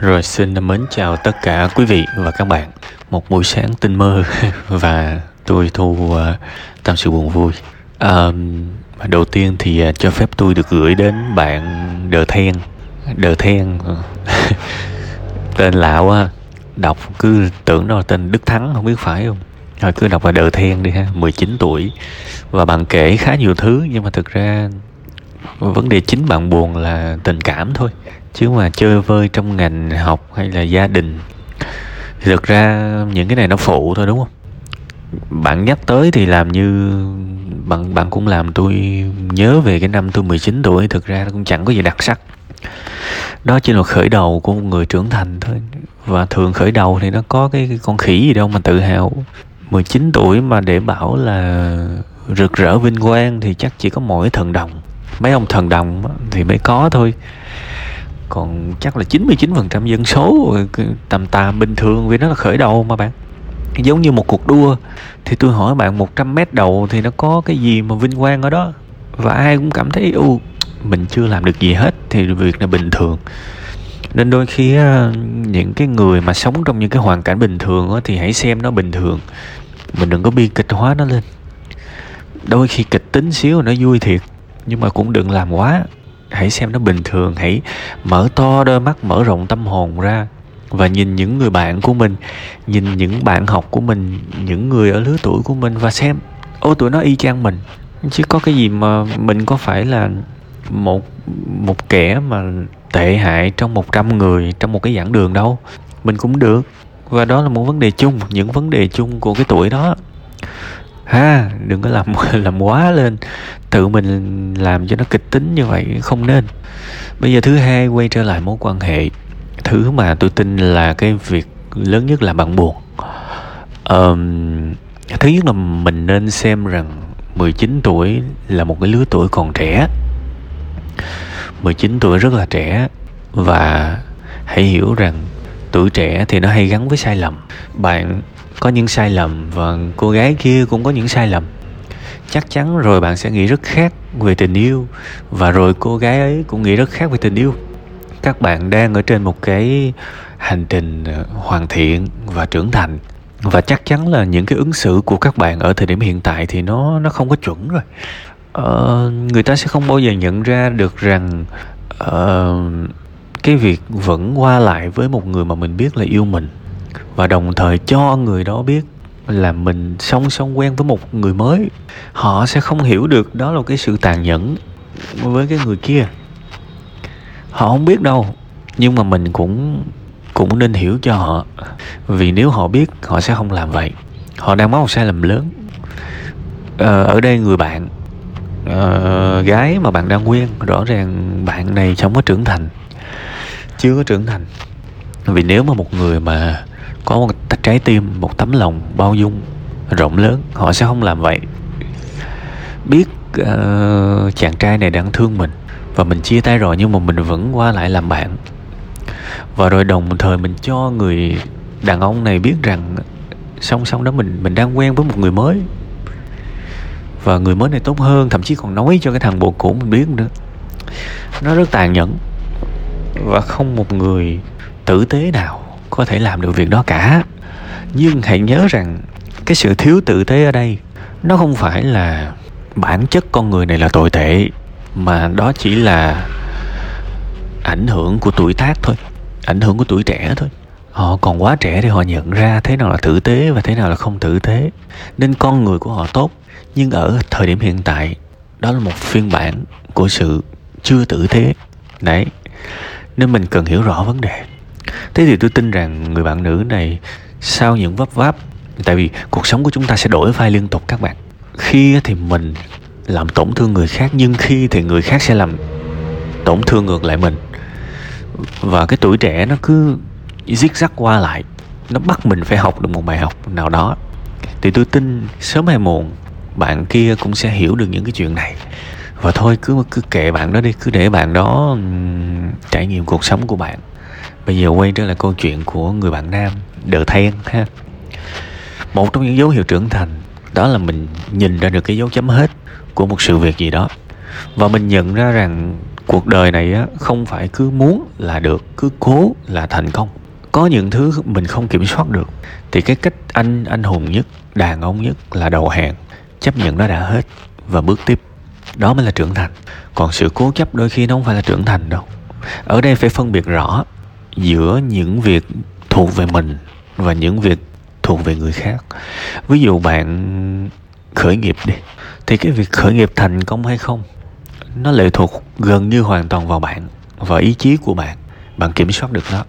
Rồi xin mến chào tất cả quý vị và các bạn. Một buổi sáng tinh mơ và tôi thu uh, tâm sự buồn vui. Uh, Đầu tiên thì uh, cho phép tôi được gửi đến bạn Đờ Then. Đờ Then ờ, Tên lạ quá. Đọc cứ tưởng nó là tên Đức Thắng không biết phải không? Rồi cứ đọc là Đờ Then đi ha 19 tuổi. Và bạn kể khá nhiều thứ Nhưng mà thực ra vấn đề chính bạn buồn là tình cảm thôi chứ mà chơi vơi trong ngành học hay là gia đình thực ra những cái này nó phụ thôi đúng không? Bạn nhắc tới thì làm như bạn bạn cũng làm tôi nhớ về cái năm tôi 19 tuổi thực ra cũng chẳng có gì đặc sắc. Đó chỉ là khởi đầu của một người trưởng thành thôi. Và thường khởi đầu thì nó có cái, cái con khỉ gì đâu mà tự hào. 19 tuổi mà để bảo là rực rỡ vinh quang thì chắc chỉ có mỗi thần đồng. Mấy ông thần đồng thì mới có thôi còn chắc là 99% dân số tầm tầm bình thường vì nó là khởi đầu mà bạn. Giống như một cuộc đua, thì tôi hỏi bạn 100 mét đầu thì nó có cái gì mà vinh quang ở đó? Và ai cũng cảm thấy u mình chưa làm được gì hết, thì việc là bình thường. Nên đôi khi những cái người mà sống trong những cái hoàn cảnh bình thường thì hãy xem nó bình thường. Mình đừng có bi kịch hóa nó lên. Đôi khi kịch tính xíu nó vui thiệt, nhưng mà cũng đừng làm quá hãy xem nó bình thường, hãy mở to đôi mắt, mở rộng tâm hồn ra và nhìn những người bạn của mình, nhìn những bạn học của mình, những người ở lứa tuổi của mình và xem, ô, tụi nó y chang mình. Chứ có cái gì mà mình có phải là một một kẻ mà tệ hại trong 100 người, trong một cái giảng đường đâu. Mình cũng được. Và đó là một vấn đề chung, những vấn đề chung của cái tuổi đó ha đừng có làm làm quá lên. Tự mình làm cho nó kịch tính như vậy không nên. Bây giờ thứ hai quay trở lại mối quan hệ. Thứ mà tôi tin là cái việc lớn nhất là bạn buồn. Um, thứ nhất là mình nên xem rằng 19 tuổi là một cái lứa tuổi còn trẻ. 19 tuổi rất là trẻ và hãy hiểu rằng tuổi trẻ thì nó hay gắn với sai lầm. Bạn có những sai lầm. Và cô gái kia cũng có những sai lầm. Chắc chắn rồi bạn sẽ nghĩ rất khác về tình yêu. Và rồi cô gái ấy cũng nghĩ rất khác về tình yêu. Các bạn đang ở trên một cái hành trình ờ, hoàn thiện và trưởng thành. Và chắc chắn là những cái ứng xử của các bạn ở thời điểm hiện tại thì nó nó không có chuẩn rồi. Ờ, người ta sẽ không bao giờ nhận ra được rằng uh, cái việc vẫn qua lại với một người mà mình biết là yêu mình và đồng thời cho người đó biết là mình song song quen với một người mới. Họ sẽ không hiểu được đó là cái sự tàn nhẫn với cái người kia. Họ không biết đâu nhưng mà mình cũng cũng nên hiểu cho họ. Vì nếu họ biết họ sẽ không làm vậy. Họ đang mắc một sai lầm lớn. Ờ, ở đây người bạn ờ, gái mà bạn đang quen rõ ràng bạn này không có trưởng thành chưa có trưởng thành. Vì nếu mà một người mà có một trái tim một tấm lòng bao dung rộng lớn. Họ sẽ không làm vậy. Biết uh, chàng trai này đang thương mình và mình chia tay rồi nhưng mà mình vẫn qua lại làm bạn. Và rồi đồng thời mình cho người đàn ông này biết rằng song song đó mình mình đang quen với một người mới. Và người mới này tốt hơn thậm chí còn nói cho cái thằng bộ cũ mình biết nữa. Nó rất tàn nhẫn và không một người tử tế nào có thể làm được việc đó cả. Nhưng hãy nhớ rằng, cái sự thiếu tự tế ở đây, nó không phải là bản chất con người này là tồi tệ, mà đó chỉ là ảnh hưởng của tuổi tác thôi, ảnh hưởng của tuổi trẻ thôi. Họ còn quá trẻ để họ nhận ra thế nào là tử tế và thế nào là không tử tế. Nên con người của họ tốt, nhưng ở thời điểm hiện tại, đó là một phiên bản của sự chưa tử tế. Đấy, nên mình cần hiểu rõ vấn đề thế thì tôi tin rằng người bạn nữ này sau những vấp váp, tại vì cuộc sống của chúng ta sẽ đổi vai liên tục các bạn. Khi thì mình làm tổn thương người khác, nhưng khi thì người khác sẽ làm tổn thương ngược lại mình. Và cái tuổi trẻ nó cứ giết rắc qua lại, nó bắt mình phải học được một bài học nào đó. Thì tôi tin sớm hay muộn, bạn kia cũng sẽ hiểu được những cái chuyện này. Và thôi, cứ cứ kệ bạn đó đi, cứ để bạn đó trải nghiệm cuộc sống của bạn bây giờ quay trở lại câu chuyện của người bạn nam đờ then ha. Một trong những dấu hiệu trưởng thành, đó là mình nhìn ra được cái dấu chấm hết của một sự việc gì đó. Và mình nhận ra rằng cuộc đời này á, không phải cứ muốn là được, cứ cố là thành công. Có những thứ mình không kiểm soát được. Thì cái cách anh anh hùng nhất, đàn ông nhất là đầu hàng, chấp nhận nó đã hết và bước tiếp. Đó mới là trưởng thành. Còn sự cố chấp đôi khi nó không phải là trưởng thành đâu. Ở đây phải phân biệt rõ giữa những việc thuộc về mình và những việc thuộc về người khác. Ví dụ bạn khởi nghiệp đi, thì cái việc khởi nghiệp thành công hay không, nó lệ thuộc gần như hoàn toàn vào bạn và ý chí của bạn. Bạn kiểm soát được nó.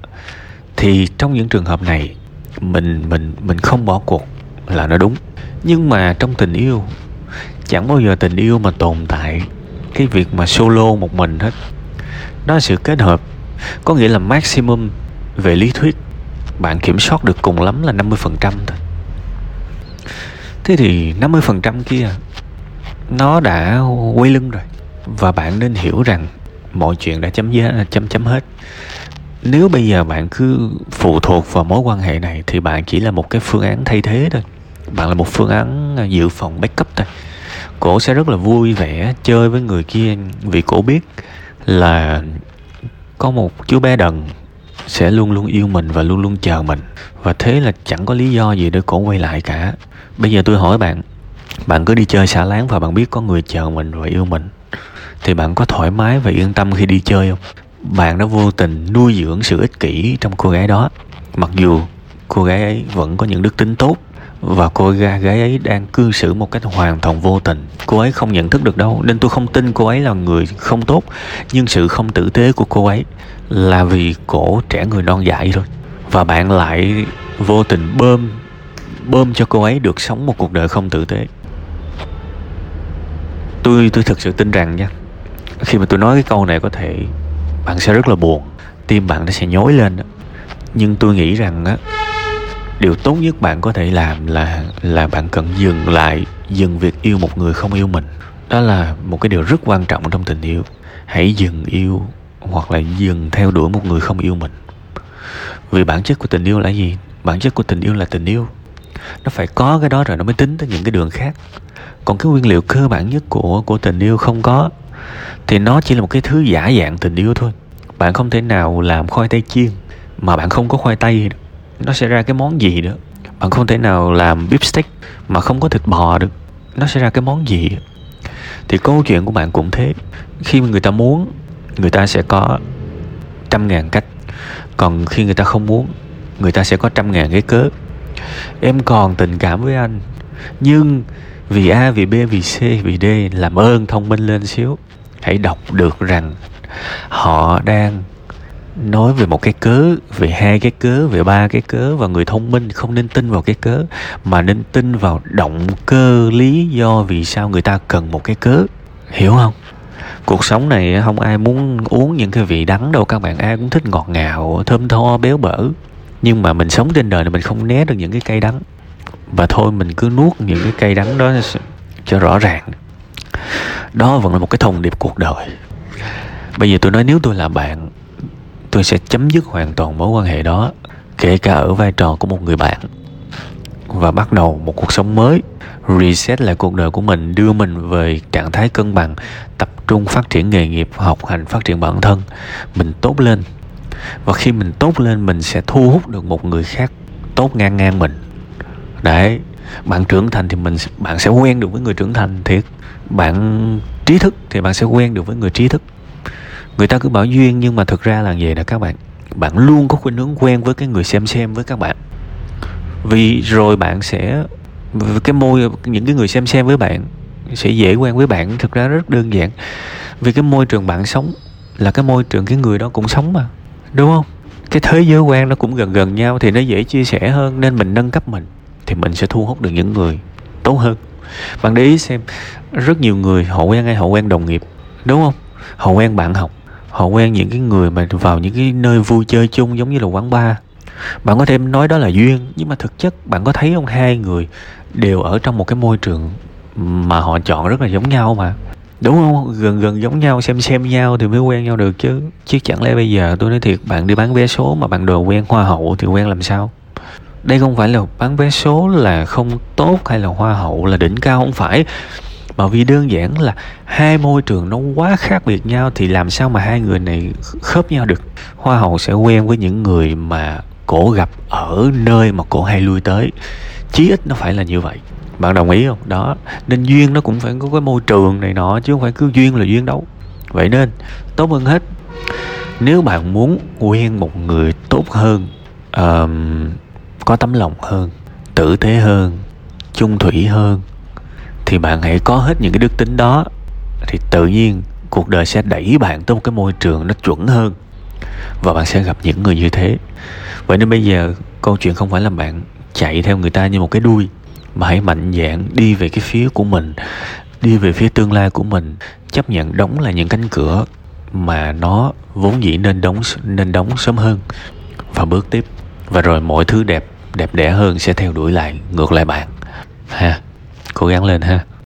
Thì trong những trường hợp này, mình mình mình không bỏ cuộc là nó đúng. Nhưng mà trong tình yêu, chẳng bao giờ tình yêu mà tồn tại. Cái việc mà solo một mình hết, nó là sự kết hợp có nghĩa là maximum về lý thuyết, bạn kiểm soát được cùng lắm là 50% thôi. Thế thì 50% kia, nó đã quay lưng rồi. Và bạn nên hiểu rằng mọi chuyện đã chấm dứt chấm chấm hết. Nếu bây giờ bạn cứ phụ thuộc vào mối quan hệ này, thì bạn chỉ là một cái phương án thay thế thôi. Bạn là một phương án à, dự phòng backup thôi. Cổ sẽ rất là vui vẻ chơi với người kia, vì cổ biết là có một chú bé đần sẽ luôn luôn yêu mình và luôn luôn chờ mình. Và thế là chẳng có lý do gì để cổ quay lại cả. Bây giờ tôi hỏi bạn bạn cứ đi chơi xả láng và bạn biết có người chờ mình và yêu mình. Thì bạn có thoải mái và yên tâm khi đi chơi không? Bạn đã vô tình nuôi dưỡng sự ích kỷ trong cô gái đó. Mặc dù cô gái ấy vẫn có những đức tính tốt và cô gái ấy đang cư xử một cách hoàn toàn vô tình. Cô ấy không nhận thức được đâu, nên tôi không tin cô ấy là người không tốt. Nhưng sự không tử tế của cô ấy là vì cổ trẻ người non dại thôi. Và bạn lại vô tình bơm bơm cho cô ấy được sống một cuộc đời không tử tế. Tôi tôi thực sự tin rằng nha, khi mà tôi nói cái câu này có thể bạn sẽ rất là buồn. Tim bạn nó sẽ nhói lên đó. nhưng tôi nghĩ rằng á điều tốt nhất bạn có thể làm là là bạn cần dừng lại, dừng việc yêu một người không yêu mình. Đó là một cái điều rất quan trọng trong tình yêu. Hãy dừng yêu hoặc là dừng theo đuổi một người không yêu mình. Vì bản chất của tình yêu là gì? Bản chất của tình yêu là tình yêu. Nó phải có cái đó rồi nó mới tính tới những cái đường khác. Còn cái nguyên liệu cơ bản nhất của của tình yêu không có, thì nó chỉ là một cái thứ giả dạng tình yêu thôi. Bạn không thể nào làm khoai tây chiên mà bạn không có khoai tây nó sẽ ra cái món gì đó? Bạn không thể nào làm beef steak mà không có thịt bò được. Nó sẽ ra cái món gì? Thì câu chuyện của bạn cũng thế. Khi mà người ta muốn, người ta sẽ có trăm ngàn cách. Còn khi người ta không muốn, người ta sẽ có trăm ngàn cái cớ. Em còn tình cảm với anh. Nhưng vì a, vì b, vì c, vì d, làm ơn thông minh lên xíu. Hãy đọc được rằng họ đang nói về một cái cớ, về hai cái cớ, về ba cái cớ và người thông minh không nên tin vào cái cớ, mà nên tin vào động cơ lý do vì sao người ta cần một cái cớ. Hiểu không? Cuộc sống này không ai muốn uống những cái vị đắng đâu, các bạn ai cũng thích ngọt ngào, thơm tho, béo bở. Nhưng mà mình sống trên đời này mình không né được những cái cây đắng. Và thôi, mình cứ nuốt những cái cây đắng đó cho rõ ràng. Đó vẫn là một cái thông điệp cuộc đời. Bây giờ tôi nói, nếu tôi là bạn tôi sẽ chấm dứt hoàn toàn mối quan hệ đó, kể cả ở vai trò của một người bạn. Và bắt đầu một cuộc sống mới, reset lại cuộc đời của mình, đưa mình về trạng thái cân bằng, tập trung phát triển nghề nghiệp, học hành, phát triển bản thân. Mình tốt lên. Và khi mình tốt lên, mình sẽ thu hút được một người khác tốt ngang ngang mình. Đấy, bạn trưởng thành thì mình bạn sẽ quen được với người trưởng thành, thiệt. Bạn trí thức thì bạn sẽ quen được với người trí thức người ta cứ bảo duyên, nhưng mà thực ra là gì nè các bạn. Bạn luôn có khuynh hướng quen với cái người xem xem với các bạn. Vì rồi bạn sẽ, cái môi, những cái người xem xem với bạn sẽ dễ quen với bạn. Thực ra rất đơn giản. Vì cái môi trường bạn sống là cái môi trường cái người đó cũng sống mà. Đúng không? Cái thế giới quan nó cũng gần gần nhau thì nó dễ chia sẻ hơn, nên mình nâng cấp mình thì mình sẽ thu hút được những người tốt hơn. Bạn để ý xem, rất nhiều người họ quen ai? Họ quen đồng nghiệp. Đúng không? Họ quen bạn học họ quen những cái người mà vào những cái nơi vui chơi chung giống như là quán bar. Bạn có thể nói đó là duyên, nhưng mà thực chất bạn có thấy không? Hai người đều ở trong một cái môi trường mà họ chọn rất là giống nhau mà. Đúng không? Gần gần giống nhau, xem xem nhau thì mới quen nhau được chứ. Chứ chẳng lẽ bây giờ tôi nói thiệt, bạn đi bán vé số mà bạn đồ quen hoa hậu thì quen làm sao? Đây không phải là bán vé số là không tốt hay là hoa hậu là đỉnh cao, không phải mà vì đơn giản là hai môi trường nó quá khác biệt nhau thì làm sao mà hai người này khớp nhau được? Hoa hậu sẽ quen với những người mà cổ gặp ở nơi mà cổ hay lui tới. Chí ít nó phải là như vậy. Bạn đồng ý không? Đó. Nên duyên nó cũng phải có cái môi trường này nọ chứ không phải cứ duyên là duyên đâu. Vậy nên tốt hơn hết nếu bạn muốn quen một người tốt hơn um, có tấm lòng hơn tử tế hơn chung thủy hơn thì bạn hãy có hết những cái đức tính đó. Thì tự nhiên, cuộc đời sẽ đẩy bạn tới một cái môi trường nó chuẩn hơn và bạn sẽ gặp những người như thế. Vậy nên bây giờ, câu chuyện không phải là bạn chạy theo người ta như một cái đuôi, mà hãy mạnh dạn đi về cái phía của mình, đi về phía tương lai của mình. Chấp nhận đóng lại những cánh cửa mà nó vốn dĩ nên đóng nên đóng sớm hơn. Và bước tiếp. Và rồi mọi thứ đẹp đẹp đẽ hơn sẽ theo đuổi lại, ngược lại bạn. Ha cố gắng lên ha.